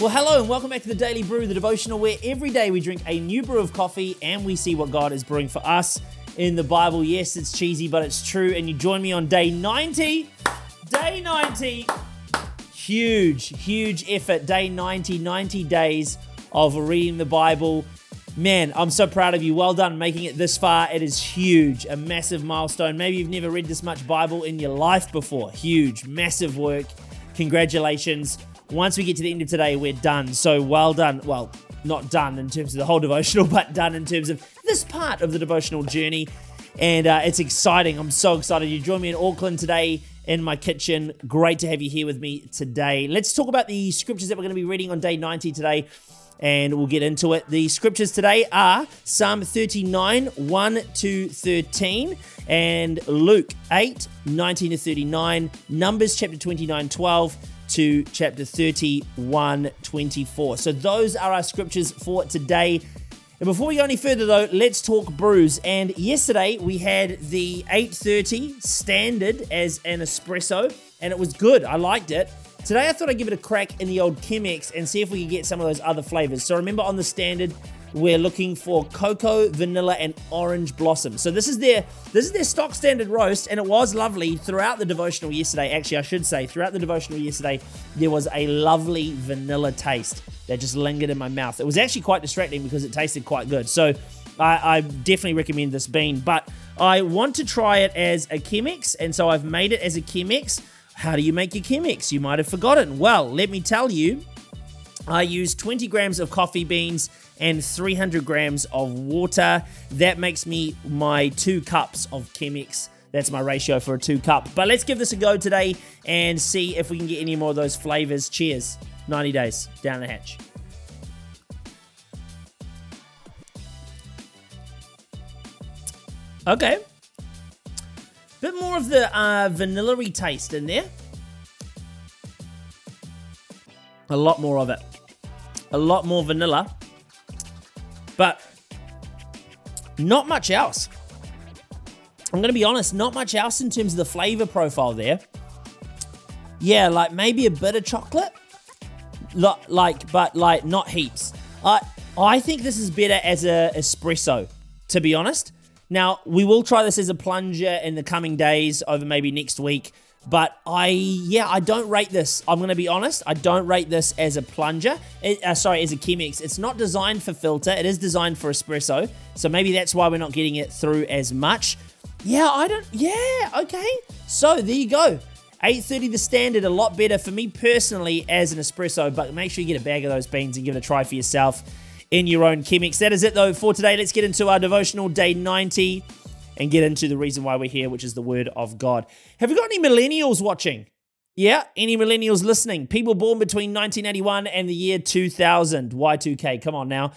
Well, hello and welcome back to the Daily Brew, the devotional where every day we drink a new brew of coffee and we see what God is brewing for us in the Bible. Yes, it's cheesy, but it's true. And you join me on day 90. Day 90. Huge, huge effort. Day 90, 90 days of reading the Bible. Man, I'm so proud of you. Well done making it this far. It is huge, a massive milestone. Maybe you've never read this much Bible in your life before. Huge, massive work. Congratulations once we get to the end of today, we're done. So well done. Well, not done in terms of the whole devotional, but done in terms of this part of the devotional journey. And uh, it's exciting. I'm so excited. You join me in Auckland today in my kitchen. Great to have you here with me today. Let's talk about the scriptures that we're going to be reading on day 90 today and we'll get into it. The scriptures today are Psalm 39, 1 to 13, and Luke 8, 19 to 39, Numbers chapter 29, 12, to chapter 31 24. So those are our scriptures for today. And before we go any further though, let's talk brews. And yesterday we had the 830 standard as an espresso and it was good. I liked it. Today I thought I'd give it a crack in the old Chemex and see if we could get some of those other flavors. So remember on the standard we're looking for cocoa, vanilla, and orange blossom. So this is their this is their stock standard roast, and it was lovely throughout the devotional yesterday. Actually, I should say throughout the devotional yesterday, there was a lovely vanilla taste that just lingered in my mouth. It was actually quite distracting because it tasted quite good. So I, I definitely recommend this bean, but I want to try it as a Chemex, and so I've made it as a Chemex. How do you make your Chemex? You might have forgotten. Well, let me tell you. I use 20 grams of coffee beans and 300 grams of water. That makes me my two cups of Chemex. That's my ratio for a two cup. But let's give this a go today and see if we can get any more of those flavors. Cheers. 90 days down the hatch. Okay. Bit more of the uh, vanilla taste in there. A lot more of it. A lot more vanilla. But not much else. I'm going to be honest, not much else in terms of the flavor profile there. Yeah, like maybe a bit of chocolate. Like, but like not heaps. I I think this is better as a espresso, to be honest. Now, we will try this as a plunger in the coming days over maybe next week. But I, yeah, I don't rate this. I'm going to be honest. I don't rate this as a plunger. It, uh, sorry, as a Chemex. It's not designed for filter. It is designed for espresso. So maybe that's why we're not getting it through as much. Yeah, I don't, yeah, okay. So there you go. 830 the standard, a lot better for me personally as an espresso, but make sure you get a bag of those beans and give it a try for yourself in your own Chemex. That is it though for today. Let's get into our devotional day 90 and get into the reason why we're here, which is the word of God. Have we got any millennials watching? Yeah, any millennials listening? People born between 1981 and the year 2000. Y2K, come on now.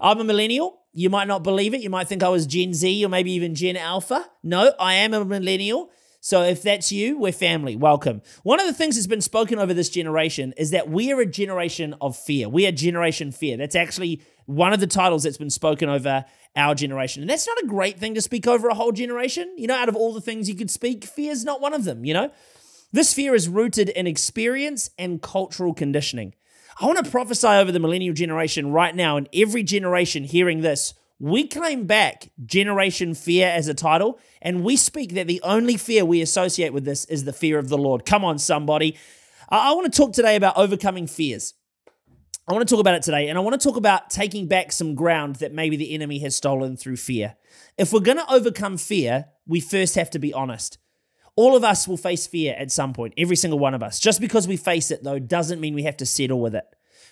I'm a millennial. You might not believe it. You might think I was Gen Z or maybe even Gen Alpha. No, I am a millennial. So if that's you, we're family. Welcome. One of the things that's been spoken over this generation is that we are a generation of fear. We are generation fear. That's actually one of the titles that's been spoken over our generation. And that's not a great thing to speak over a whole generation. You know, out of all the things you could speak, fear is not one of them, you know? This fear is rooted in experience and cultural conditioning. I want to prophesy over the millennial generation right now, and every generation hearing this. We claim back Generation Fear as a title, and we speak that the only fear we associate with this is the fear of the Lord. Come on, somebody. I want to talk today about overcoming fears. I want to talk about it today, and I want to talk about taking back some ground that maybe the enemy has stolen through fear. If we're going to overcome fear, we first have to be honest. All of us will face fear at some point, every single one of us. Just because we face it, though, doesn't mean we have to settle with it.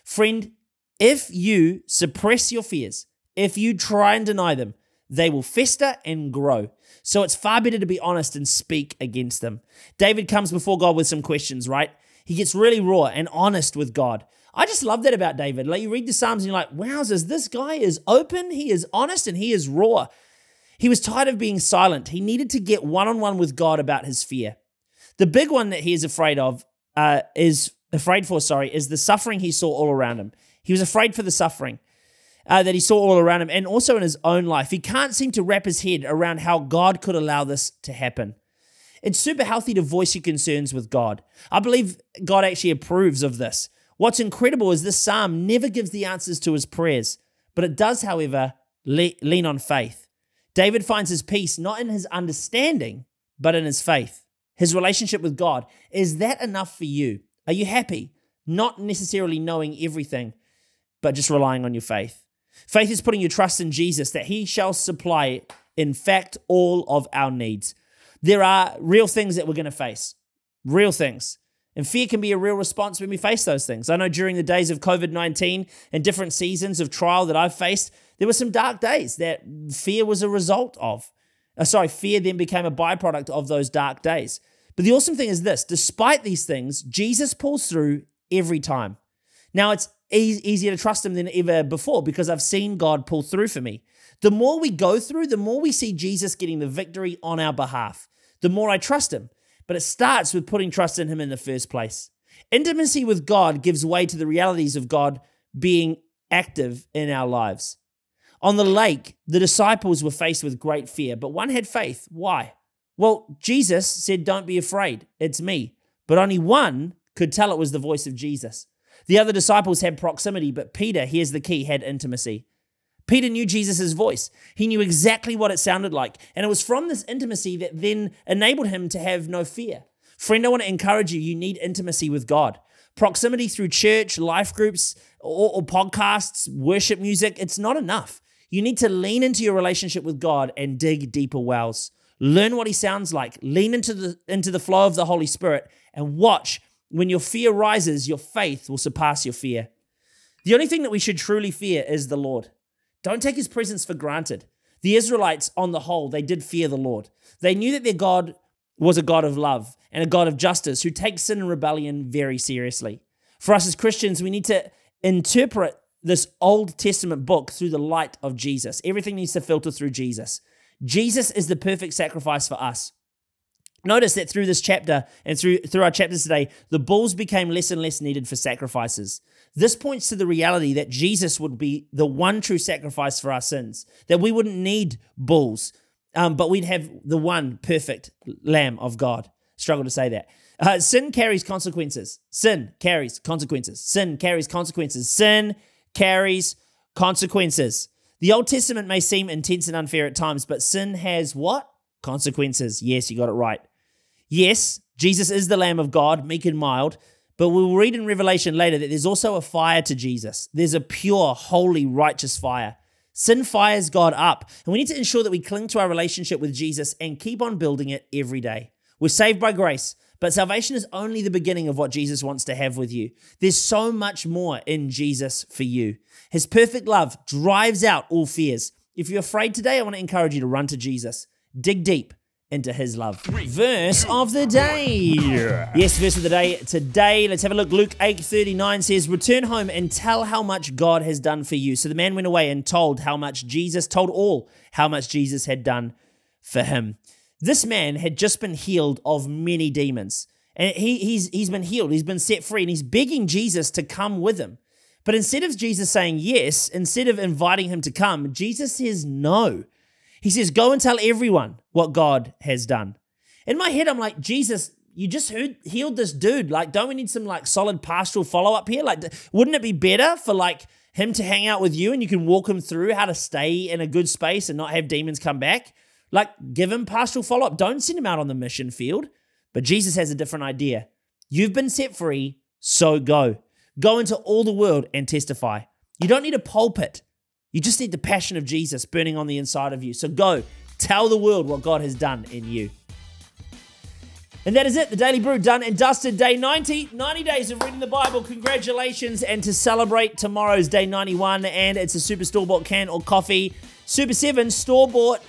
Friend, if you suppress your fears, if you try and deny them, they will fester and grow. So it's far better to be honest and speak against them. David comes before God with some questions, right? He gets really raw and honest with God. I just love that about David. Like you read the Psalms and you're like, wowzers, this guy is open, he is honest, and he is raw. He was tired of being silent. He needed to get one on one with God about his fear. The big one that he is afraid of uh, is afraid for, sorry, is the suffering he saw all around him. He was afraid for the suffering uh, that he saw all around him and also in his own life. He can't seem to wrap his head around how God could allow this to happen. It's super healthy to voice your concerns with God. I believe God actually approves of this. What's incredible is this psalm never gives the answers to his prayers, but it does, however, le- lean on faith. David finds his peace not in his understanding, but in his faith, his relationship with God. Is that enough for you? Are you happy? Not necessarily knowing everything, but just relying on your faith. Faith is putting your trust in Jesus that he shall supply, in fact, all of our needs. There are real things that we're going to face, real things. And fear can be a real response when we face those things. I know during the days of COVID 19 and different seasons of trial that I've faced, there were some dark days that fear was a result of. Uh, sorry, fear then became a byproduct of those dark days. But the awesome thing is this despite these things, Jesus pulls through every time. Now, it's e- easier to trust him than ever before because I've seen God pull through for me. The more we go through, the more we see Jesus getting the victory on our behalf, the more I trust him but it starts with putting trust in Him in the first place. Intimacy with God gives way to the realities of God being active in our lives. On the lake, the disciples were faced with great fear, but one had faith. Why? Well, Jesus said, Don't be afraid, it's me. But only one could tell it was the voice of Jesus. The other disciples had proximity, but Peter, here's the key, had intimacy. Peter knew Jesus' voice. He knew exactly what it sounded like. And it was from this intimacy that then enabled him to have no fear. Friend, I want to encourage you, you need intimacy with God. Proximity through church, life groups, or, or podcasts, worship music, it's not enough. You need to lean into your relationship with God and dig deeper wells. Learn what he sounds like. Lean into the into the flow of the Holy Spirit and watch when your fear rises, your faith will surpass your fear. The only thing that we should truly fear is the Lord. Don't take his presence for granted. The Israelites, on the whole, they did fear the Lord. They knew that their God was a God of love and a God of justice who takes sin and rebellion very seriously. For us as Christians, we need to interpret this Old Testament book through the light of Jesus. Everything needs to filter through Jesus. Jesus is the perfect sacrifice for us. Notice that through this chapter and through, through our chapters today, the bulls became less and less needed for sacrifices. This points to the reality that Jesus would be the one true sacrifice for our sins, that we wouldn't need bulls, um, but we'd have the one perfect Lamb of God. Struggle to say that. Uh, sin carries consequences. Sin carries consequences. Sin carries consequences. Sin carries consequences. The Old Testament may seem intense and unfair at times, but sin has what? Consequences. Yes, you got it right. Yes, Jesus is the Lamb of God, meek and mild, but we'll read in Revelation later that there's also a fire to Jesus. There's a pure, holy, righteous fire. Sin fires God up, and we need to ensure that we cling to our relationship with Jesus and keep on building it every day. We're saved by grace, but salvation is only the beginning of what Jesus wants to have with you. There's so much more in Jesus for you. His perfect love drives out all fears. If you're afraid today, I want to encourage you to run to Jesus. Dig deep into his love. Verse of the day. Yes, verse of the day today. Let's have a look. Luke 8:39 says, "Return home and tell how much God has done for you." So the man went away and told how much Jesus told all how much Jesus had done for him. This man had just been healed of many demons. And he, he's, he's been healed, he's been set free, and he's begging Jesus to come with him. But instead of Jesus saying yes, instead of inviting him to come, Jesus says no. He says, Go and tell everyone what God has done. In my head, I'm like, Jesus, you just heard, healed this dude. Like, don't we need some like solid pastoral follow up here? Like, wouldn't it be better for like him to hang out with you and you can walk him through how to stay in a good space and not have demons come back? Like, give him pastoral follow up. Don't send him out on the mission field. But Jesus has a different idea. You've been set free, so go. Go into all the world and testify. You don't need a pulpit. You just need the passion of Jesus burning on the inside of you. So go, tell the world what God has done in you. And that is it. The Daily Brew done and dusted. Day 90. 90 days of reading the Bible. Congratulations. And to celebrate tomorrow's day 91, and it's a super store bought can or coffee. Super 7 store bought.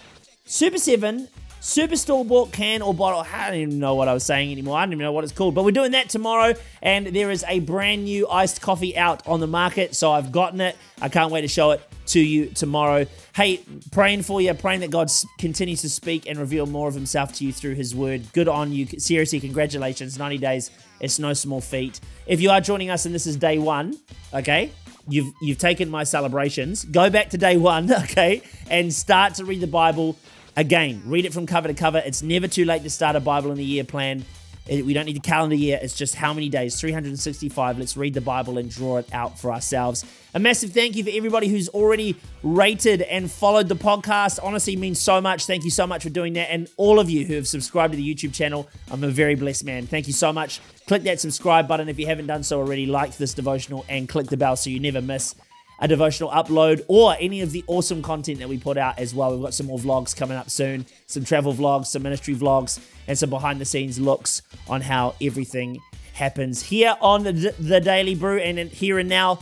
Super 7 Super store bought can or bottle. I don't even know what I was saying anymore. I don't even know what it's called. But we're doing that tomorrow, and there is a brand new iced coffee out on the market. So I've gotten it. I can't wait to show it to you tomorrow. Hey, praying for you, praying that God continues to speak and reveal more of Himself to you through His Word. Good on you. Seriously, congratulations. 90 days, it's no small feat. If you are joining us and this is day one, okay, you've you've taken my celebrations. Go back to day one, okay, and start to read the Bible again. Read it from cover to cover. It's never too late to start a Bible in the year plan. We don't need the calendar year. It's just how many days? 365. Let's read the Bible and draw it out for ourselves. A massive thank you for everybody who's already rated and followed the podcast. Honestly, means so much. Thank you so much for doing that. And all of you who have subscribed to the YouTube channel, I'm a very blessed man. Thank you so much. Click that subscribe button if you haven't done so already. Like this devotional and click the bell so you never miss a devotional upload or any of the awesome content that we put out as well. We've got some more vlogs coming up soon, some travel vlogs, some ministry vlogs, and some behind the scenes looks on how everything happens here on the, the Daily Brew and here and now,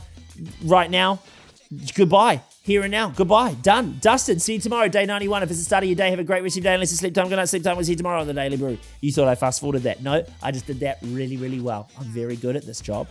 right now. Goodbye. Here and now. Goodbye. Done. Dusted. See you tomorrow, day 91. If it's the start of your day, have a great rest of your day. Unless it's sleep time, good night, sleep time. We'll see you tomorrow on the Daily Brew. You thought I fast forwarded that. No, I just did that really, really well. I'm very good at this job.